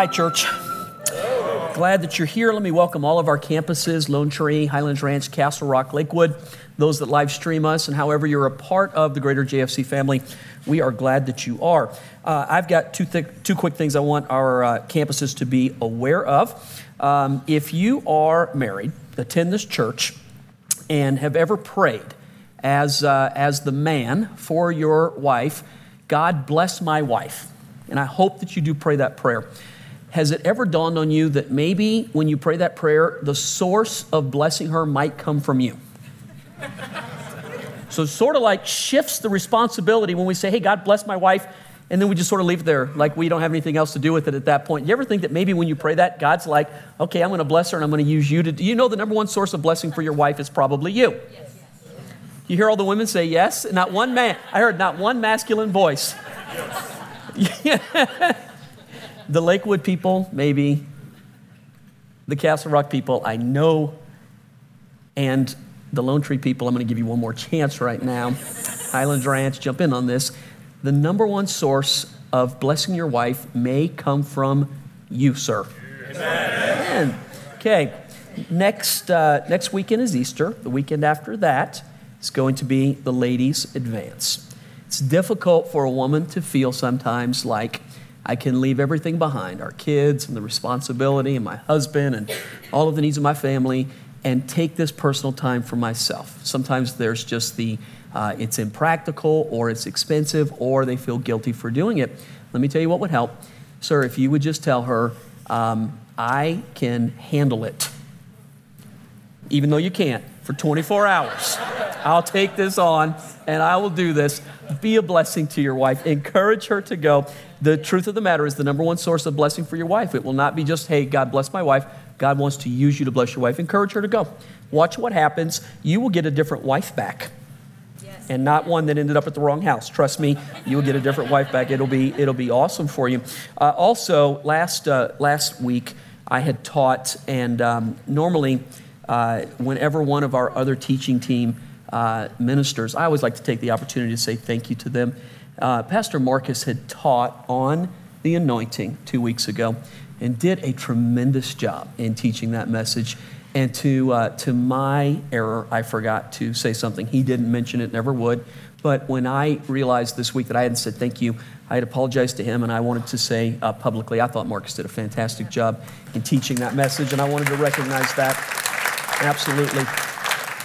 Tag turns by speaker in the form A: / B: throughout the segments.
A: Hi, church. Glad that you're here. Let me welcome all of our campuses Lone Tree, Highlands Ranch, Castle Rock, Lakewood, those that live stream us, and however you're a part of the greater JFC family. We are glad that you are. Uh, I've got two, th- two quick things I want our uh, campuses to be aware of. Um, if you are married, attend this church, and have ever prayed as, uh, as the man for your wife, God bless my wife. And I hope that you do pray that prayer. Has it ever dawned on you that maybe when you pray that prayer, the source of blessing her might come from you? so sort of like shifts the responsibility when we say, hey, God bless my wife, and then we just sort of leave it there, like we don't have anything else to do with it at that point. You ever think that maybe when you pray that, God's like, okay, I'm going to bless her and I'm going to use you to. Do you know the number one source of blessing for your wife is probably you? Yes. You hear all the women say yes? and Not one man. I heard not one masculine voice. Yes. The Lakewood people, maybe. The Castle Rock people, I know. And the Lone Tree people, I'm going to give you one more chance right now. Highlands Ranch, jump in on this. The number one source of blessing your wife may come from you, sir. Amen. Okay. Next, uh, next weekend is Easter. The weekend after that is going to be the ladies' advance. It's difficult for a woman to feel sometimes like I can leave everything behind our kids and the responsibility and my husband and all of the needs of my family and take this personal time for myself. Sometimes there's just the uh, it's impractical or it's expensive or they feel guilty for doing it. Let me tell you what would help. Sir, if you would just tell her, um, I can handle it, even though you can't, for 24 hours. I'll take this on and I will do this. Be a blessing to your wife. Encourage her to go. The truth of the matter is the number one source of blessing for your wife. It will not be just, hey, God bless my wife. God wants to use you to bless your wife. Encourage her to go. Watch what happens. You will get a different wife back. And not one that ended up at the wrong house. Trust me, you will get a different wife back. It'll be, it'll be awesome for you. Uh, also, last, uh, last week, I had taught, and um, normally, uh, whenever one of our other teaching team uh, ministers, I always like to take the opportunity to say thank you to them. Uh, Pastor Marcus had taught on the anointing two weeks ago and did a tremendous job in teaching that message. And to, uh, to my error, I forgot to say something. He didn't mention it, never would. But when I realized this week that I hadn't said thank you, I had apologized to him and I wanted to say uh, publicly, I thought Marcus did a fantastic job in teaching that message, and I wanted to recognize that. Absolutely.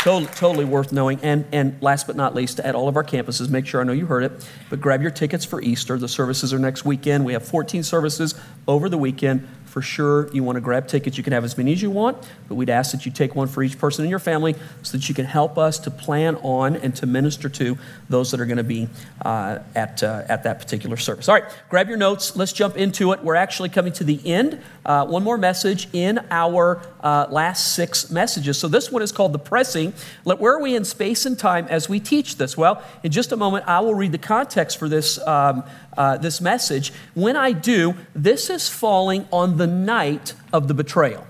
A: Totally, totally worth knowing. And, and last but not least, at all of our campuses, make sure I know you heard it, but grab your tickets for Easter. The services are next weekend. We have 14 services over the weekend for sure you want to grab tickets. You can have as many as you want, but we'd ask that you take one for each person in your family so that you can help us to plan on and to minister to those that are going to be uh, at, uh, at that particular service. All right, grab your notes. Let's jump into it. We're actually coming to the end. Uh, one more message in our uh, last six messages. So this one is called The Pressing. Where are we in space and time as we teach this? Well, in just a moment, I will read the context for this. Um, uh, this message. When I do, this is falling on the night of the betrayal.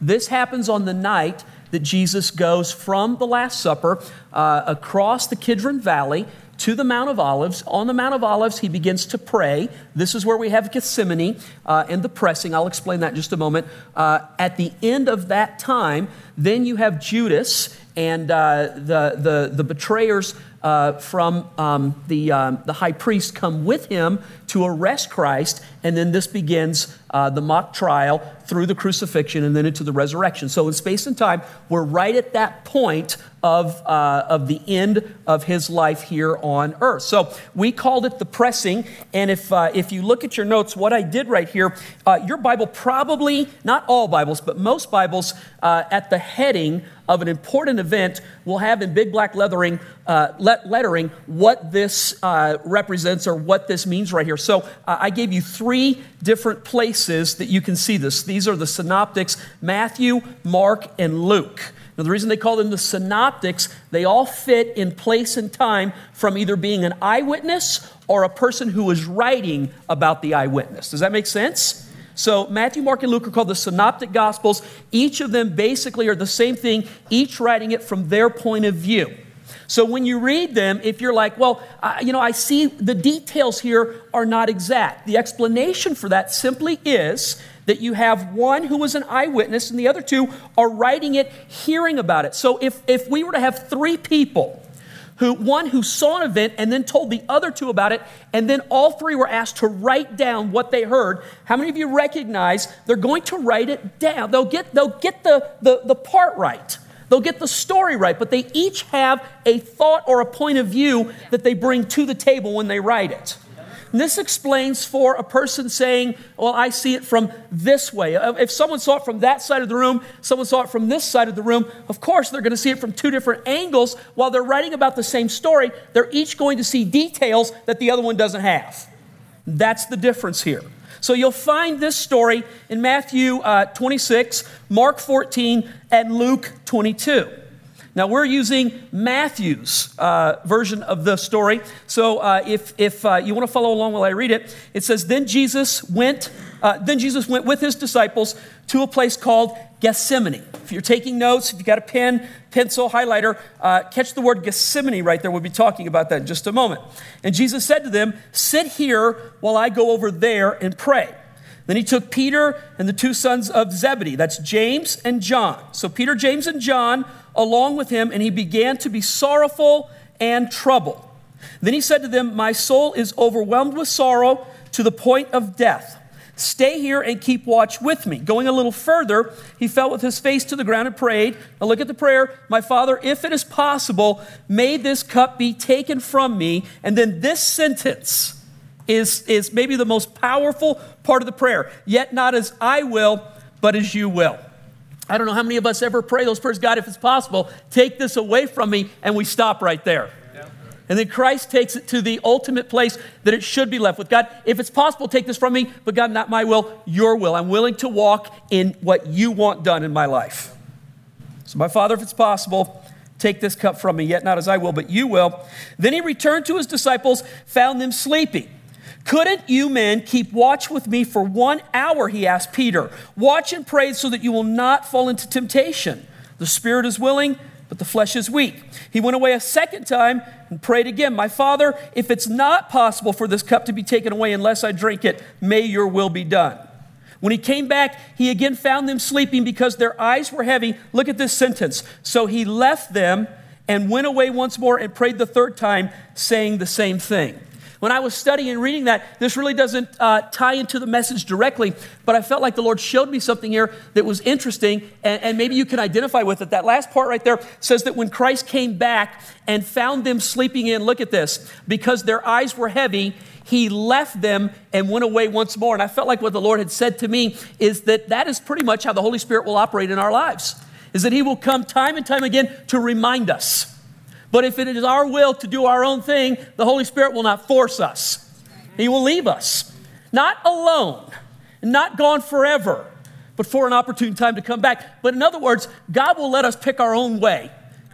A: This happens on the night that Jesus goes from the Last Supper uh, across the Kidron Valley to the Mount of Olives. On the Mount of Olives, he begins to pray. This is where we have Gethsemane uh, and the pressing. I'll explain that in just a moment. Uh, at the end of that time, then you have Judas and uh, the, the, the betrayers uh, from um, the, um, the high priest come with him to arrest Christ, and then this begins uh, the mock trial through the crucifixion and then into the resurrection. So, in space and time, we're right at that point of, uh, of the end of his life here on earth. So, we called it the pressing. And if, uh, if you look at your notes, what I did right here, uh, your Bible probably, not all Bibles, but most Bibles, uh, at the heading of an important event will have in big black lettering, uh, lettering what this uh, represents or what this means right here. So uh, I gave you three different places that you can see this. These are the synoptics Matthew, Mark, and Luke. Now, the reason they call them the synoptics, they all fit in place and time from either being an eyewitness or a person who is writing about the eyewitness. Does that make sense? So, Matthew, Mark, and Luke are called the Synoptic Gospels. Each of them basically are the same thing, each writing it from their point of view. So when you read them, if you're like, well, you know, I see the details here are not exact, the explanation for that simply is that you have one who was an eyewitness and the other two are writing it, hearing about it. So if, if we were to have three people, who one who saw an event and then told the other two about it and then all three were asked to write down what they heard. How many of you recognize they're going to write it down? They'll get they'll get the the, the part right. They'll get the story right but they each have a thought or a point of view that they bring to the table when they write it and this explains for a person saying, Well, I see it from this way. Uh, if someone saw it from that side of the room, someone saw it from this side of the room, of course they're going to see it from two different angles. While they're writing about the same story, they're each going to see details that the other one doesn't have. That's the difference here. So you'll find this story in Matthew uh, 26, Mark 14, and Luke 22. Now, we're using Matthew's uh, version of the story. So, uh, if, if uh, you want to follow along while I read it, it says, Then Jesus went, uh, then Jesus went with his disciples to a place called Gethsemane. If you're taking notes, if you've got a pen, pencil, highlighter, uh, catch the word Gethsemane right there. We'll be talking about that in just a moment. And Jesus said to them, Sit here while I go over there and pray. Then he took Peter and the two sons of Zebedee, that's James and John. So Peter, James, and John along with him, and he began to be sorrowful and troubled. Then he said to them, My soul is overwhelmed with sorrow to the point of death. Stay here and keep watch with me. Going a little further, he fell with his face to the ground and prayed. Now look at the prayer. My Father, if it is possible, may this cup be taken from me. And then this sentence is, is maybe the most powerful part of the prayer. Yet not as I will, but as you will. I don't know how many of us ever pray those prayers, God, if it's possible, take this away from me, and we stop right there. And then Christ takes it to the ultimate place that it should be left with. God, if it's possible, take this from me, but God, not my will, your will. I'm willing to walk in what you want done in my life. So, my Father, if it's possible, take this cup from me, yet not as I will, but you will. Then he returned to his disciples, found them sleeping. Couldn't you men keep watch with me for one hour? He asked Peter. Watch and pray so that you will not fall into temptation. The spirit is willing, but the flesh is weak. He went away a second time and prayed again. My father, if it's not possible for this cup to be taken away unless I drink it, may your will be done. When he came back, he again found them sleeping because their eyes were heavy. Look at this sentence. So he left them and went away once more and prayed the third time, saying the same thing. When I was studying and reading that, this really doesn't uh, tie into the message directly, but I felt like the Lord showed me something here that was interesting, and, and maybe you can identify with it. That last part right there says that when Christ came back and found them sleeping in, look at this, because their eyes were heavy, he left them and went away once more. And I felt like what the Lord had said to me is that that is pretty much how the Holy Spirit will operate in our lives, is that he will come time and time again to remind us but if it is our will to do our own thing, the Holy Spirit will not force us. He will leave us, not alone, not gone forever, but for an opportune time to come back. But in other words, God will let us pick our own way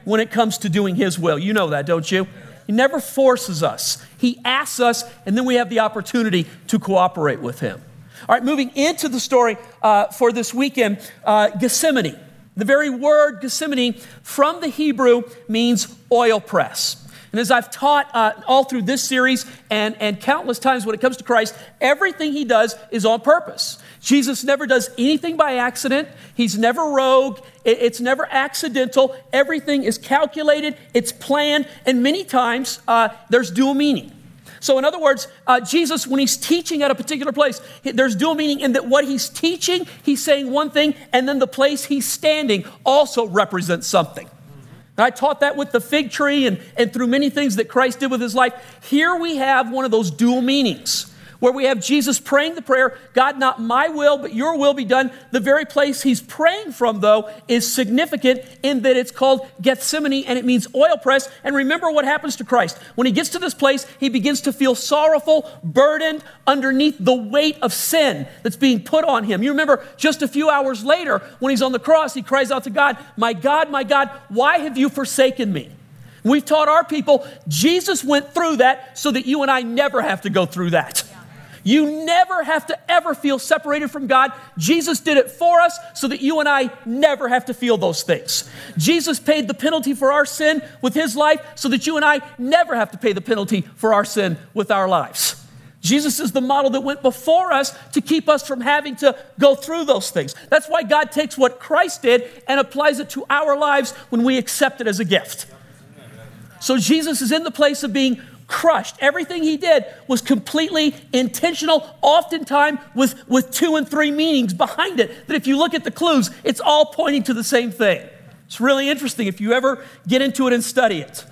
A: when it comes to doing His will. You know that, don't you? He never forces us, He asks us, and then we have the opportunity to cooperate with Him. All right, moving into the story uh, for this weekend uh, Gethsemane. The very word Gethsemane from the Hebrew means oil press. And as I've taught uh, all through this series and, and countless times when it comes to Christ, everything he does is on purpose. Jesus never does anything by accident. He's never rogue. It's never accidental. Everything is calculated, it's planned, and many times uh, there's dual meaning. So, in other words, uh, Jesus, when he's teaching at a particular place, there's dual meaning in that what he's teaching, he's saying one thing, and then the place he's standing also represents something. And I taught that with the fig tree and, and through many things that Christ did with his life. Here we have one of those dual meanings where we have Jesus praying the prayer, God, not my will, but your will be done. The very place he's praying from, though, is significant in that it's called Gethsemane and it means oil press. And remember what happens to Christ. When he gets to this place, he begins to feel sorrowful, burdened underneath the weight of sin that's being put on him. You remember just a few hours later, when he's on the cross, he cries out to God, My God, my God, why have you forsaken me? We've taught our people Jesus went through that so that you and I never have to go through that. You never have to ever feel separated from God. Jesus did it for us so that you and I never have to feel those things. Jesus paid the penalty for our sin with his life so that you and I never have to pay the penalty for our sin with our lives. Jesus is the model that went before us to keep us from having to go through those things. That's why God takes what Christ did and applies it to our lives when we accept it as a gift. So Jesus is in the place of being crushed. Everything he did was completely intentional, oftentimes with, with two and three meanings behind it. That if you look at the clues, it's all pointing to the same thing. It's really interesting if you ever get into it and study it.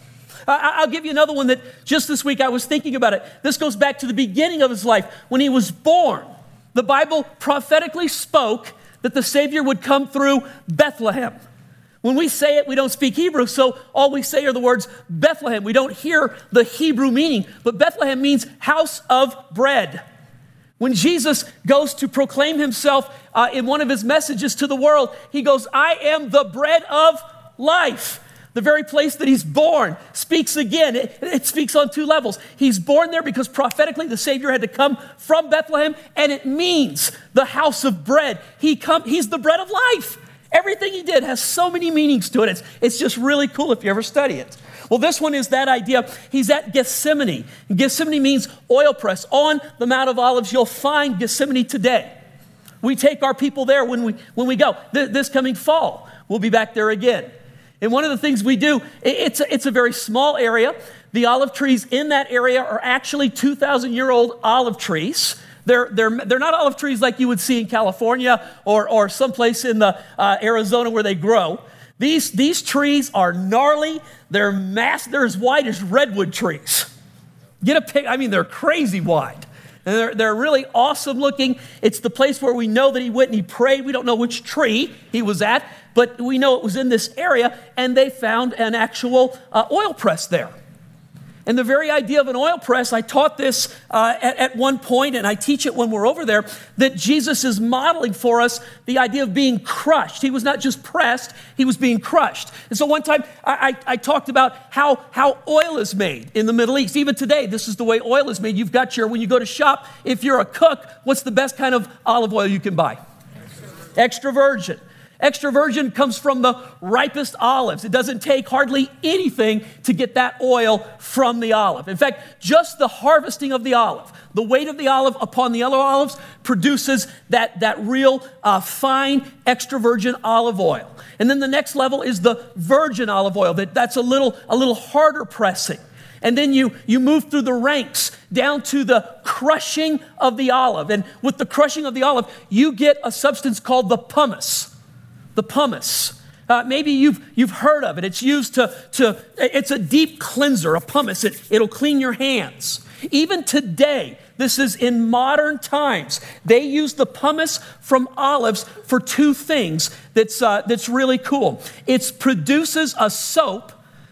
A: I'll give you another one that just this week I was thinking about it. This goes back to the beginning of his life. When he was born, the Bible prophetically spoke that the Savior would come through Bethlehem. When we say it, we don't speak Hebrew, so all we say are the words Bethlehem. We don't hear the Hebrew meaning, but Bethlehem means house of bread. When Jesus goes to proclaim himself uh, in one of his messages to the world, he goes, I am the bread of life. The very place that he's born speaks again. It, it, speaks on two levels. He's born there because prophetically the Savior had to come from Bethlehem, and it means the house of bread. He come, he's the bread of life. Everything he did has so many meanings to it. It's, it's just really cool if you ever study it. Well, this one is that idea. He's at Gethsemane. Gethsemane means oil press. On the Mount of Olives, you'll find Gethsemane today. We take our people there when we, when we go. This coming fall, we'll be back there again. And one of the things we do, it's a, it's a very small area. The olive trees in that area are actually 2,000 year old olive trees. They're, they're, they're not olive trees like you would see in California or, or someplace in the, uh, Arizona where they grow. These, these trees are gnarly. They're mass. They're as wide as redwood trees. Get a pic. I mean, they're crazy wide. And they're, they're really awesome looking. It's the place where we know that he went and he prayed. We don't know which tree he was at, but we know it was in this area. And they found an actual uh, oil press there. And the very idea of an oil press, I taught this uh, at, at, one point, and I teach it when we're over there, that Jesus is modeling for us the idea of being crushed. He was not just pressed, he was being crushed. And so one time I, I, I talked about how, how oil is made in the Middle East. Even today, this is the way oil is made. You've got your, when you go to shop, if you're a cook, what's the best kind of olive oil you can buy? Extra virgin. Extra virgin comes from the ripest olives. It doesn't take hardly anything to get that oil from the olive. In fact, just the harvesting of the olive, the weight of the olive upon the yellow olives produces that, that real uh, fine extra virgin olive oil. And then the next level is the virgin olive oil. That, that's a little, a little harder pressing. And then you, you move through the ranks down to the crushing of the olive. And with the crushing of the olive, you get a substance called the pomace the pumice. Uh, maybe you've, you've heard of it. It's used to, to, it's a deep cleanser, a pumice. It, it'll clean your hands. Even today, this is in modern times, they use the pumice from olives for two things that's, uh, that's really cool. It produces a soap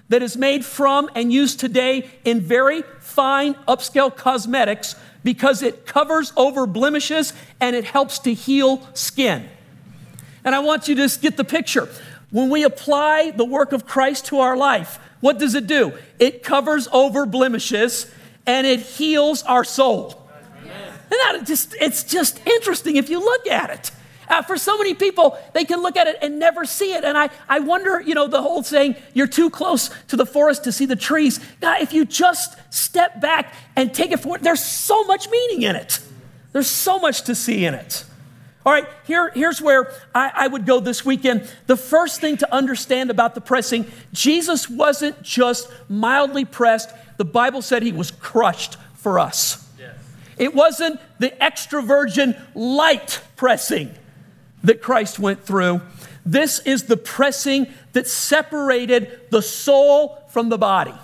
A: that is made from and used today in very fine upscale cosmetics because it covers over blemishes and it helps to heal skin. And I want you to just get the picture. When we apply the work of Christ to our life, what does it do? It covers over blemishes and it heals our soul. And that just, it's just interesting if you look at it. Uh, for so many people, they can look at it and never see it. And I, I wonder, you know, the whole saying, you're too close to the forest to see the trees. God, if you just step back and take it for there's so much meaning in it. There's so much to see in it. All right, here, here's where I, I, would go this weekend. The first thing to understand about the pressing Jesus wasn't just mildly pressed, the Bible said he was crushed for us. Yes. It wasn't the extra virgin light pressing that Christ went through. This is the pressing that separated the soul from the body.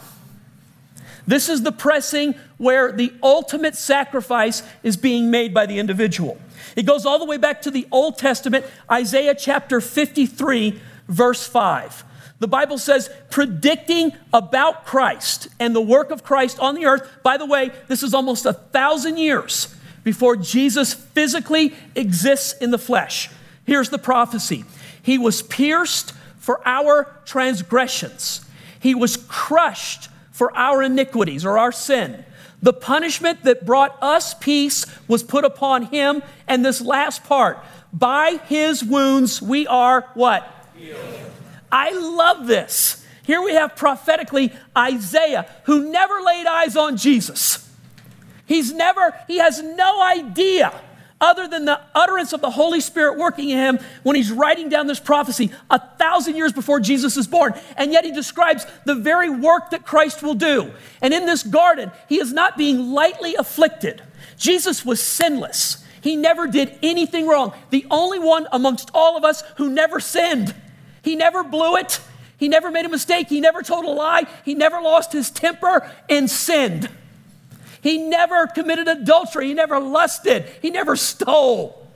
A: This is the pressing where the ultimate sacrifice is being made by the individual. It goes all the way back to the Old Testament, Isaiah chapter 53, verse 5. The Bible says, predicting about Christ and the work of Christ on the earth. By the way, this is almost a thousand years before Jesus physically exists in the flesh. Here's the prophecy He was pierced for our transgressions, He was crushed for our iniquities or our sin. The punishment that brought us peace was put upon him. And this last part, by his wounds we are what? Healed. I love this. Here we have prophetically Isaiah, who never laid eyes on Jesus. He's never, he has no idea other than the utterance of the Holy Spirit working in him when he's writing down this prophecy a thousand years before Jesus is born. And yet he describes the very work that Christ will do. And in this garden, he is not being lightly afflicted. Jesus was sinless. He never did anything wrong. The only one amongst all of us who never sinned. He never blew it. He never made a mistake. He never told a lie. He never lost his temper and sinned. He never committed adultery. He never lusted. He never stole.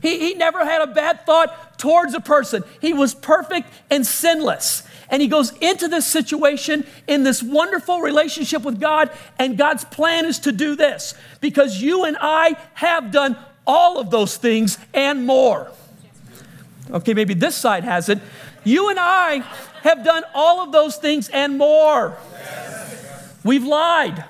A: He, he never had a bad thought towards a person. He was perfect and sinless. And he goes into this situation in this wonderful relationship with God. And God's plan is to do this because you and I have done all of those things and more. Okay, maybe this side has it. You and I have done all of those things and more. We've lied.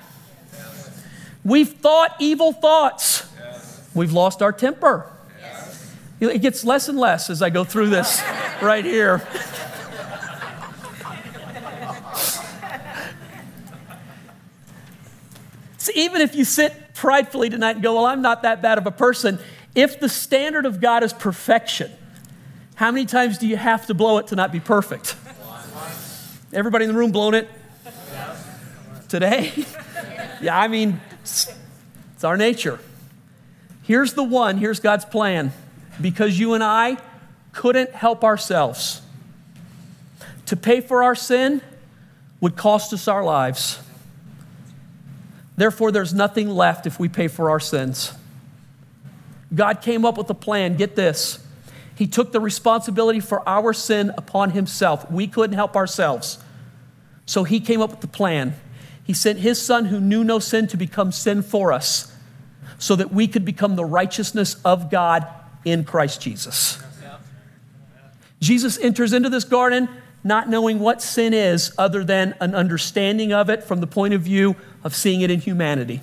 A: We've thought evil thoughts. Yes. We've lost our temper. Yes. It gets less and less as I go through this right here. so even if you sit pridefully tonight and go, Well, I'm not that bad of a person, if the standard of God is perfection, how many times do you have to blow it to not be perfect? Everybody in the room blown it? Today? yeah, I mean, it's our nature. Here's the one, here's God's plan. Because you and I couldn't help ourselves. To pay for our sin would cost us our lives. Therefore, there's nothing left if we pay for our sins. God came up with a plan. Get this. He took the responsibility for our sin upon himself. We couldn't help ourselves. So he came up with the plan. He sent his son who knew no sin to become sin for us so that we could become the righteousness of God in Christ Jesus. Jesus enters into this garden not knowing what sin is other than an understanding of it from the point of view of seeing it in humanity.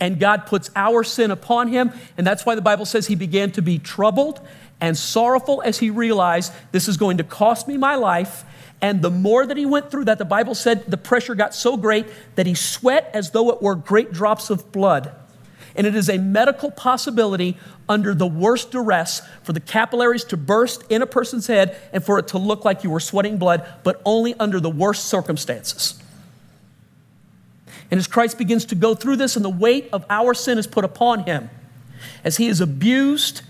A: And God puts our sin upon him, and that's why the Bible says he began to be troubled and sorrowful as he realized this is going to cost me my life and the more that he went through that, the Bible said the pressure got so great that he sweat as though it were great drops of blood. And it is a medical possibility under the worst duress for the capillaries to burst in a person's head and for it to look like you were sweating blood, but only under the worst circumstances. And as Christ begins to go through this, and the weight of our sin is put upon him, as he is abused,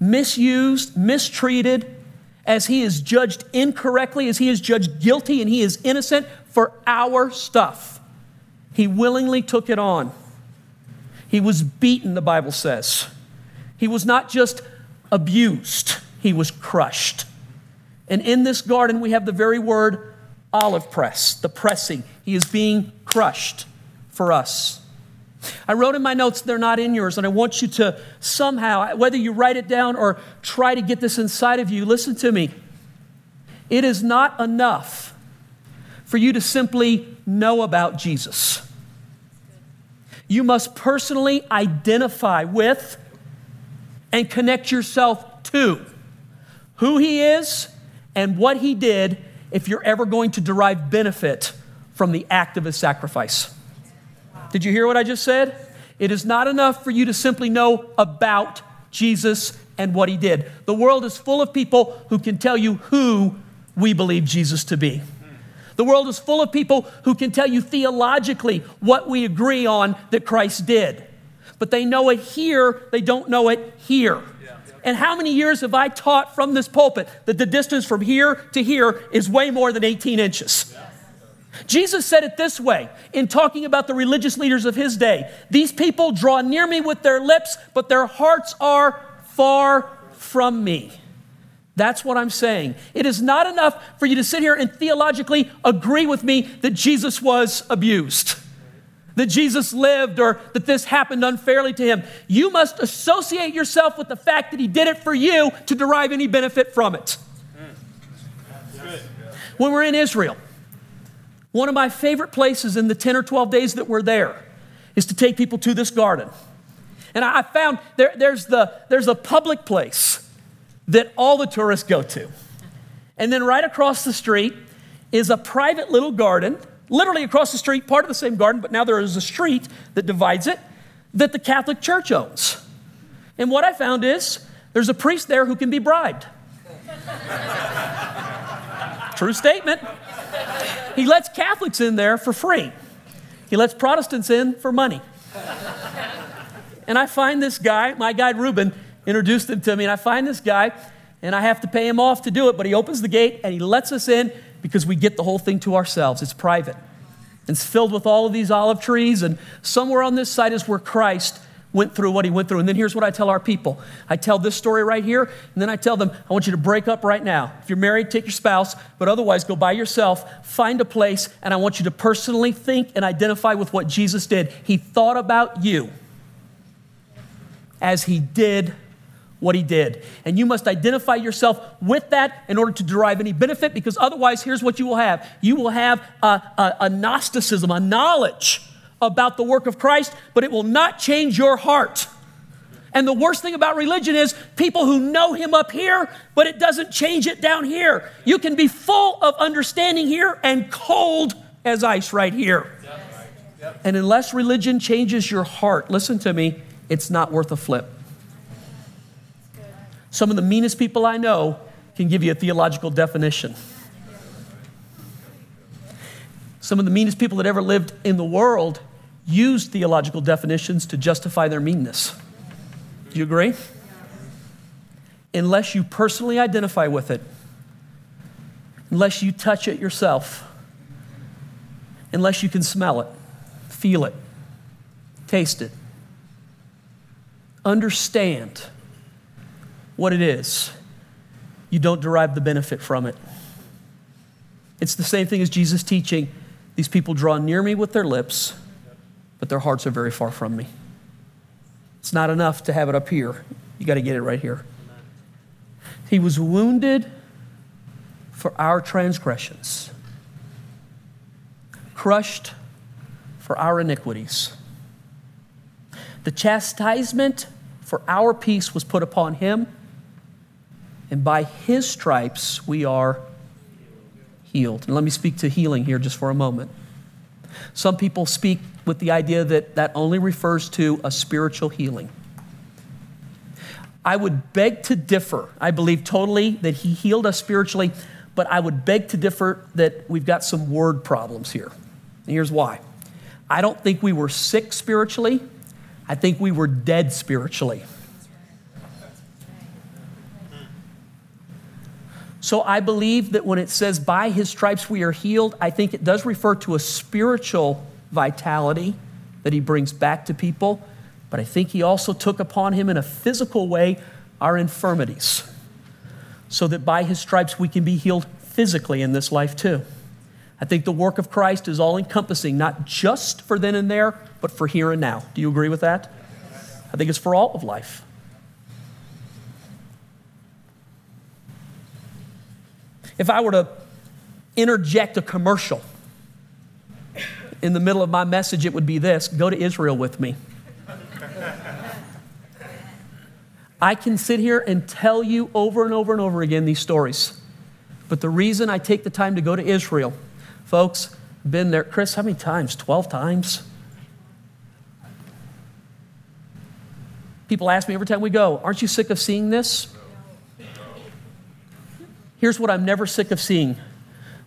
A: misused, mistreated, as he is judged incorrectly, as he is judged guilty and he is innocent for our stuff. He willingly took it on. He was beaten, the Bible says. He was not just abused, he was crushed. And in this garden, we have the very word olive press, the pressing. He is being crushed for us. I wrote in my notes, they're not in yours, and I want you to somehow, whether you write it down or try to get this inside of you, listen to me. It is not enough for you to simply know about Jesus. You must personally identify with and connect yourself to who He is and what He did if you're ever going to derive benefit from the act of His sacrifice. Did you hear what I just said? It is not enough for you to simply know about Jesus and what he did. The world is full of people who can tell you who we believe Jesus to be. The world is full of people who can tell you theologically what we agree on that Christ did. But they know it here, they don't know it here. And how many years have I taught from this pulpit that the distance from here to here is way more than 18 inches? Jesus said it this way in talking about the religious leaders of his day These people draw near me with their lips, but their hearts are far from me. That's what I'm saying. It is not enough for you to sit here and theologically agree with me that Jesus was abused, that Jesus lived, or that this happened unfairly to him. You must associate yourself with the fact that he did it for you to derive any benefit from it. Mm. When we're in Israel, one of my favorite places in the 10 or 12 days that we're there is to take people to this garden. And I found there, there's, the, there's a public place that all the tourists go to. And then right across the street is a private little garden, literally across the street, part of the same garden, but now there is a street that divides it that the Catholic Church owns. And what I found is there's a priest there who can be bribed. True statement. He lets Catholics in there for free. He lets Protestants in for money. And I find this guy, my guide Ruben introduced him to me, and I find this guy, and I have to pay him off to do it, but he opens the gate and he lets us in because we get the whole thing to ourselves. It's private. It's filled with all of these olive trees, and somewhere on this side is where Christ went through what he went through. And then here's what I tell our people I tell this story right here, and then I tell them, I want you to break up right now. If you're married, take your spouse, but otherwise, go by yourself, find a place, and I want you to personally think and identify with what Jesus did. He thought about you as he did what he did. And you must identify yourself with that in order to derive any benefit, because otherwise, here's what you will have you will have a, a, a Gnosticism, a knowledge about the work of Christ, but it will not change your heart. And the worst thing about religion is people who know him up here, but it doesn't change it down here. You can be full of understanding here and cold as ice right here. And unless religion changes your heart, listen to me, it's not worth a flip. Some of the meanest people I know can give you a theological definition. Some of the meanest people that ever lived in the world use theological definitions to justify their meanness. Do you agree? Unless you personally identify with it, unless you touch it yourself, unless you can smell it, feel it, taste it, understand what it is, you don't derive the benefit from it. It's the same thing as Jesus teaching these people draw near me with their lips but their hearts are very far from me. It's not enough to have it up here. You got to get it right here. He was wounded for our transgressions, crushed for our iniquities. The chastisement for our peace was put upon him, and by his stripes we are healed. And let me speak to healing here just for a moment. Some people speak with the idea that that only refers to a spiritual healing. I would beg to differ. I believe totally that he healed us spiritually, but I would beg to differ that we've got some word problems here. And here's why I don't think we were sick spiritually, I think we were dead spiritually. So I believe that when it says, by his stripes we are healed, I think it does refer to a spiritual vitality that he brings back to people. But I think he also took upon him in a physical way our infirmities, so that by his stripes we can be healed physically in this life too. I think the work of Christ is all encompassing, not just for then and there, but for here and now. Do you agree with that? I think it's for all of life. If I were to interject a commercial in the middle of my message, it would be this go to Israel with me. I can sit here and tell you over and over and over again these stories. But the reason I take the time to go to Israel, folks, been there, Chris, how many times? 12 times? People ask me every time we go, Aren't you sick of seeing this? Here's what I'm never sick of seeing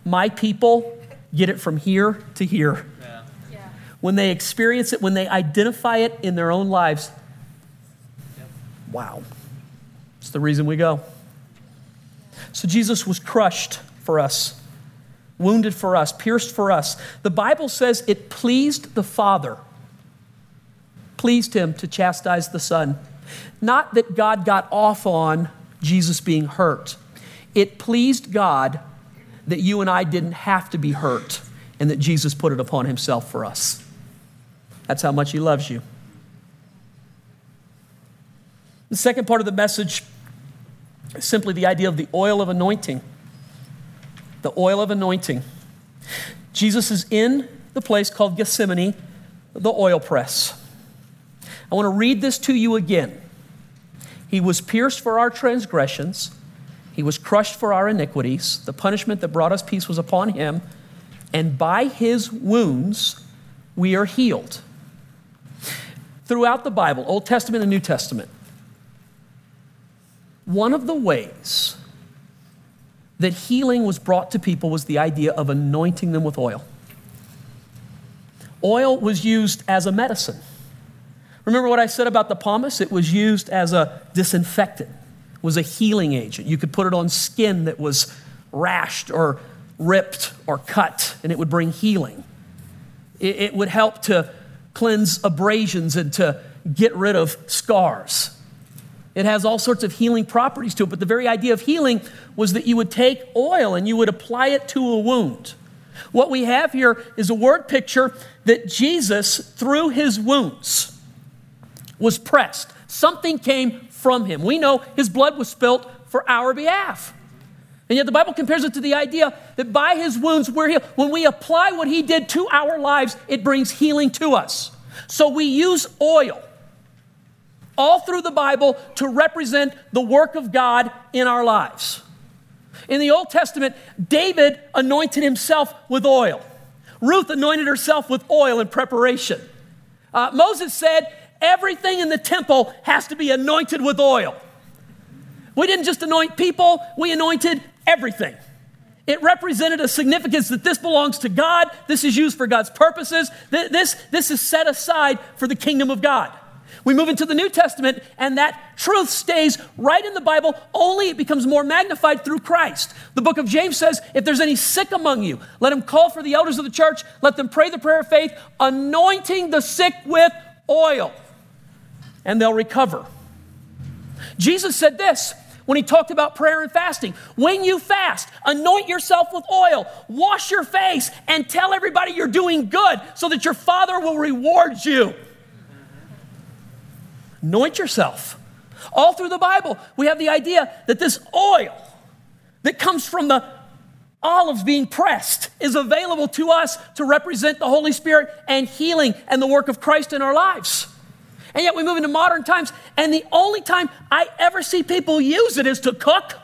A: my people get it from here to here. Yeah. Yeah. When they experience it, when they identify it in their own lives, yep. wow. It's the reason we go. So Jesus was crushed for us, wounded for us, pierced for us. The Bible says it pleased the Father, pleased him to chastise the Son. Not that God got off on Jesus being hurt. It pleased God that you and I didn't have to be hurt and that Jesus put it upon himself for us. That's how much he loves you. The second part of the message is simply the idea of the oil of anointing. The oil of anointing. Jesus is in the place called Gethsemane the oil press. I want to read this to you again. He was pierced for our transgressions, he was crushed for our iniquities. The punishment that brought us peace was upon him, and by his wounds we are healed. Throughout the Bible, Old Testament and New Testament, one of the ways that healing was brought to people was the idea of anointing them with oil. Oil was used as a medicine. Remember what I said about the pomace? It was used as a disinfectant, was a healing agent. You could put it on skin that was rashed or ripped or cut, and it would bring healing. It, it would help to cleanse abrasions and to get rid of scars. It has all sorts of healing properties to it, but the very idea of healing was that you would take oil and you would apply it to a wound. What we have here is a word picture that Jesus, through his wounds, was pressed. Something came from him. We know his blood was spilt for our behalf. And yet the Bible compares it to the idea that by his wounds we're healed. When we apply what he did to our lives, it brings healing to us. So we use oil all through the Bible to represent the work of God in our lives. In the Old Testament, David anointed himself with oil. Ruth anointed herself with oil in preparation. Uh, Moses said, Everything in the temple has to be anointed with oil. We didn't just anoint people, we anointed everything. It represented a significance that this belongs to God, this is used for God's purposes, this, this is set aside for the kingdom of God. We move into the New Testament, and that truth stays right in the Bible, only it becomes more magnified through Christ. The book of James says, If there's any sick among you, let him call for the elders of the church, let them pray the prayer of faith, anointing the sick with oil, and they'll recover. Jesus said this when he talked about prayer and fasting. When you fast, anoint yourself with oil, wash your face, and tell everybody you're doing good so that your Father will reward you. Anoint yourself. All through the Bible, we have the idea that this oil that comes from the olives being pressed is available to us to represent the Holy Spirit and healing and the work of Christ in our lives. And yet we move into modern times, and the only time I ever see people use it is to cook,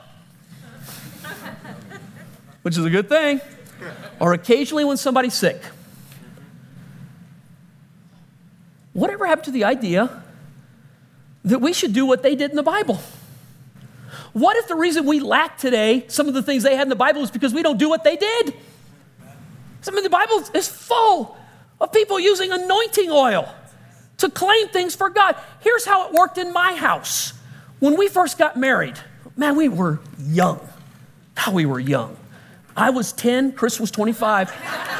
A: which is a good thing, or occasionally when somebody's sick. Whatever happened to the idea that we should do what they did in the Bible. What if the reason we lack today some of the things they had in the Bible is because we don't do what they did? I mean, the Bible is full of people using anointing oil to claim things for God. Here's how it worked in my house. When we first got married, man, we were young. How we were young. I was 10, Chris was 25.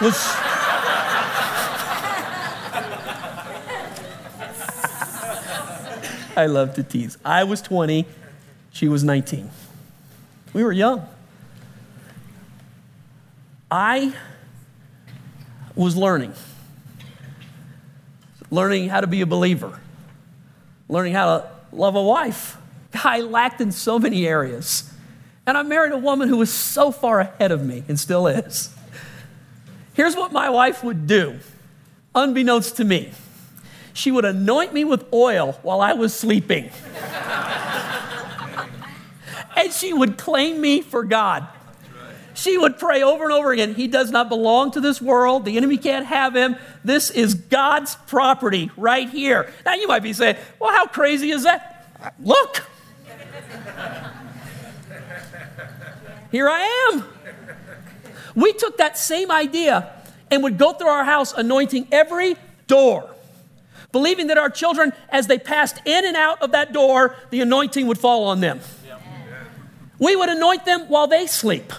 A: Was I love to tease. I was 20, she was 19. We were young. I was learning, learning how to be a believer, learning how to love a wife. I lacked in so many areas. And I married a woman who was so far ahead of me and still is. Here's what my wife would do, unbeknownst to me she would anoint me with oil while I was sleeping. and she would claim me for God. She would pray over and over again, He does not belong to this world. The enemy can't have him. This is God's property right here. Now, you might be saying, Well, how crazy is that? Look. Here I am. We took that same idea and would go through our house anointing every door believing that our children, as they passed in and out of that door, the anointing would fall on them. We would anoint them while they sleep.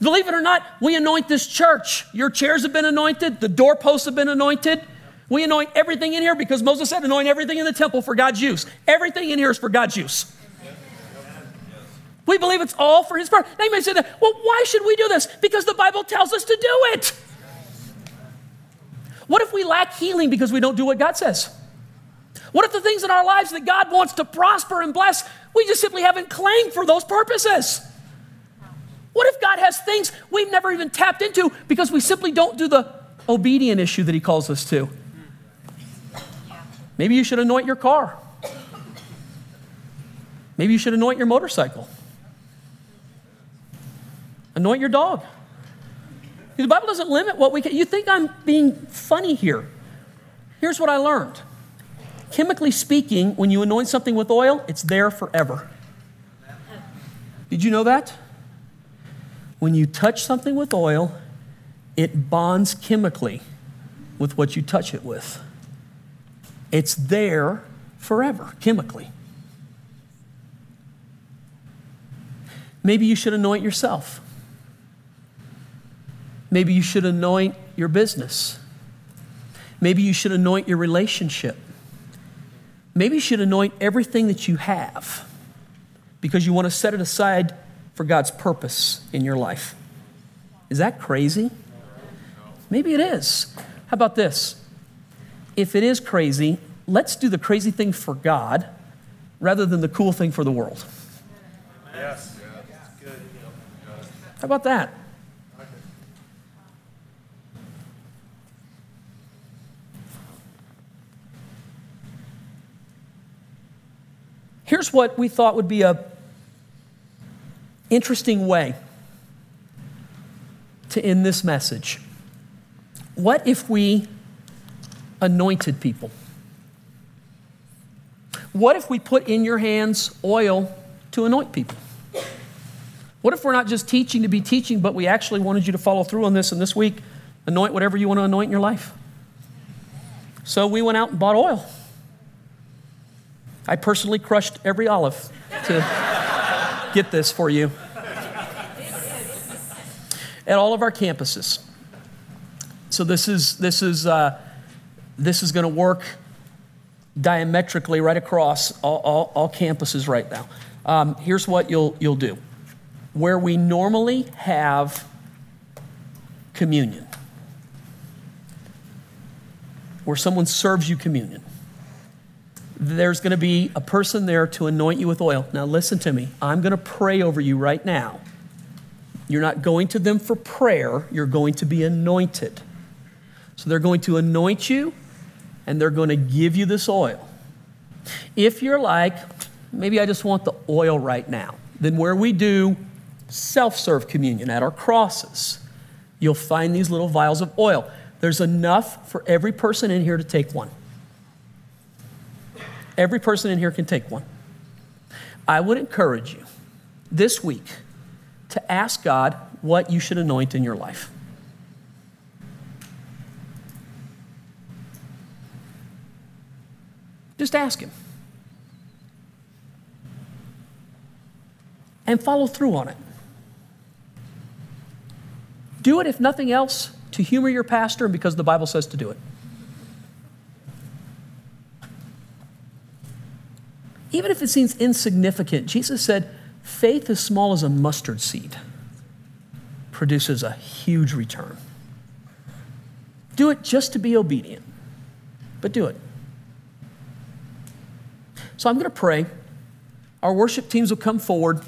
A: Believe it or not, we anoint this church. Your chairs have been anointed, the doorposts have been anointed. We anoint everything in here because Moses said, anoint everything in the temple for God's use. Everything in here is for God's use. We believe it's all for His purpose. Now you may say that, well, why should we do this? Because the Bible tells us to do it. What if we lack healing because we don't do what God says? What if the things in our lives that God wants to prosper and bless, we just simply haven't claimed for those purposes? What if God has things we've never even tapped into because we simply don't do the obedient issue that He calls us to? Maybe you should anoint your car. Maybe you should anoint your motorcycle. Anoint your dog. The Bible doesn't limit what we can. You think I'm being funny here. Here's what I learned. Chemically speaking, when you anoint something with oil, it's there forever. Did you know that? When you touch something with oil, it bonds chemically with what you touch it with. It's there forever, chemically. Maybe you should anoint yourself. Maybe you should anoint your business. Maybe you should anoint your relationship. Maybe you should anoint everything that you have because you want to set it aside for God's purpose in your life. Is that crazy? Maybe it is. How about this? If it is crazy, let's do the crazy thing for God rather than the cool thing for the world. Yes. How about that? Here's what we thought would be a interesting way to end this message. What if we anointed people? What if we put in your hands oil to anoint people? What if we're not just teaching to be teaching, but we actually wanted you to follow through on this and this week anoint whatever you want to anoint in your life? So we went out and bought oil. I personally crushed every olive to get this for you at all of our campuses. So this is this is uh, this is going to work diametrically right across all, all, all campuses right now. Um, here's what you'll you'll do: where we normally have communion, where someone serves you communion there's going to be a person there to anoint you with oil. Now, listen to me. I'm going to pray over you right now. You're not going to them for prayer, you're going to be anointed. So they're going to anoint you and they're going to give you this oil. If you're like, maybe I just want the oil right now, then where we do self serve communion at our crosses, you'll find these little vials of oil. There's enough for every person in here to take one. Every person in here can take one. I would encourage you this week to ask God what you should anoint in your life. Just ask Him. And follow through on it. Do it, if nothing else, to humor your pastor because the Bible says to do it. Even if it seems insignificant, Jesus said, faith as small as a mustard seed produces a huge return. Do it just to be obedient, but do it. So I'm going to pray. Our worship teams will come forward.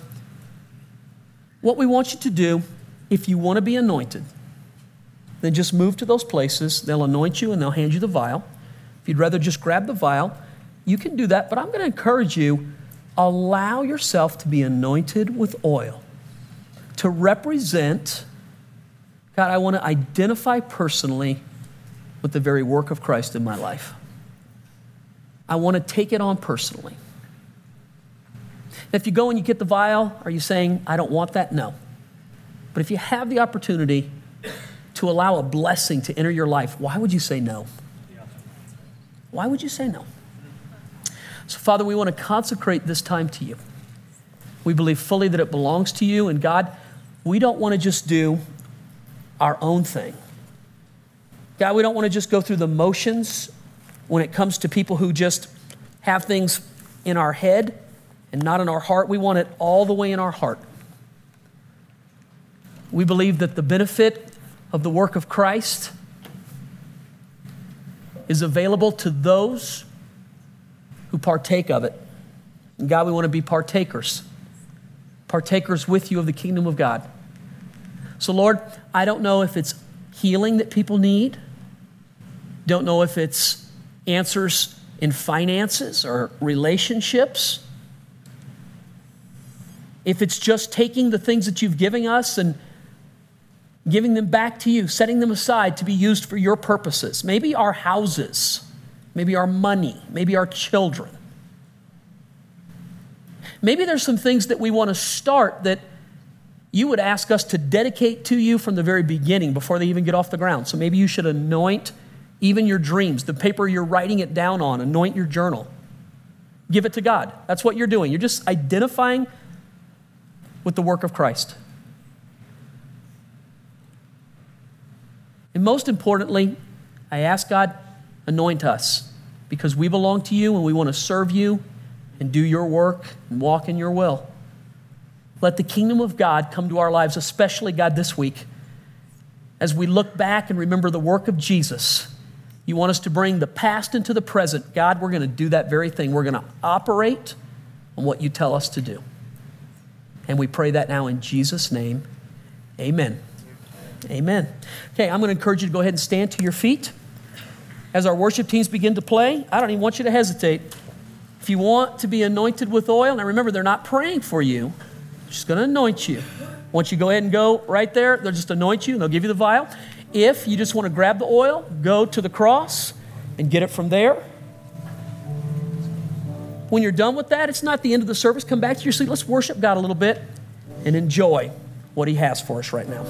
A: What we want you to do, if you want to be anointed, then just move to those places. They'll anoint you and they'll hand you the vial. If you'd rather just grab the vial, you can do that, but I'm going to encourage you allow yourself to be anointed with oil to represent, God, I want to identify personally with the very work of Christ in my life. I want to take it on personally. If you go and you get the vial, are you saying, I don't want that? No. But if you have the opportunity to allow a blessing to enter your life, why would you say no? Why would you say no? So, Father, we want to consecrate this time to you. We believe fully that it belongs to you. And God, we don't want to just do our own thing. God, we don't want to just go through the motions when it comes to people who just have things in our head and not in our heart. We want it all the way in our heart. We believe that the benefit of the work of Christ is available to those who partake of it. And God, we want to be partakers, partakers with you of the kingdom of God. So, Lord, I don't know if it's healing that people need, don't know if it's answers in finances or relationships, if it's just taking the things that you've given us and giving them back to you, setting them aside to be used for your purposes, maybe our houses, maybe our money, maybe our children. Maybe there's some things that we want to start that you would ask us to dedicate to you from the very beginning before they even get off the ground. So maybe you should anoint even your dreams, the paper you're writing it down on, anoint your journal. Give it to God. That's what you're doing. You're just identifying with the work of Christ. And most importantly, I ask God, anoint us because we belong to you and we want to serve you and do your work and walk in your will. Let the kingdom of God come to our lives, especially, God, this week. As we look back and remember the work of Jesus, you want us to bring the past into the present. God, we're going to do that very thing. We're going to operate on what you tell us to do. And we pray that now in Jesus' name. Amen. Amen. Okay, I'm going to encourage you to go ahead and stand to your feet. As our worship teams begin to play, I don't even want you to hesitate. If you want to be anointed with oil, now remember, they're not praying for you, just going to anoint you. Once you go ahead and go right there, they'll just anoint you and they'll give you the vial. If you just want to grab the oil, go to the cross and get it from there. When you're done with that, it's not the end of the service. Come back to your seat. Let's worship God a little bit and enjoy what He has for us right now.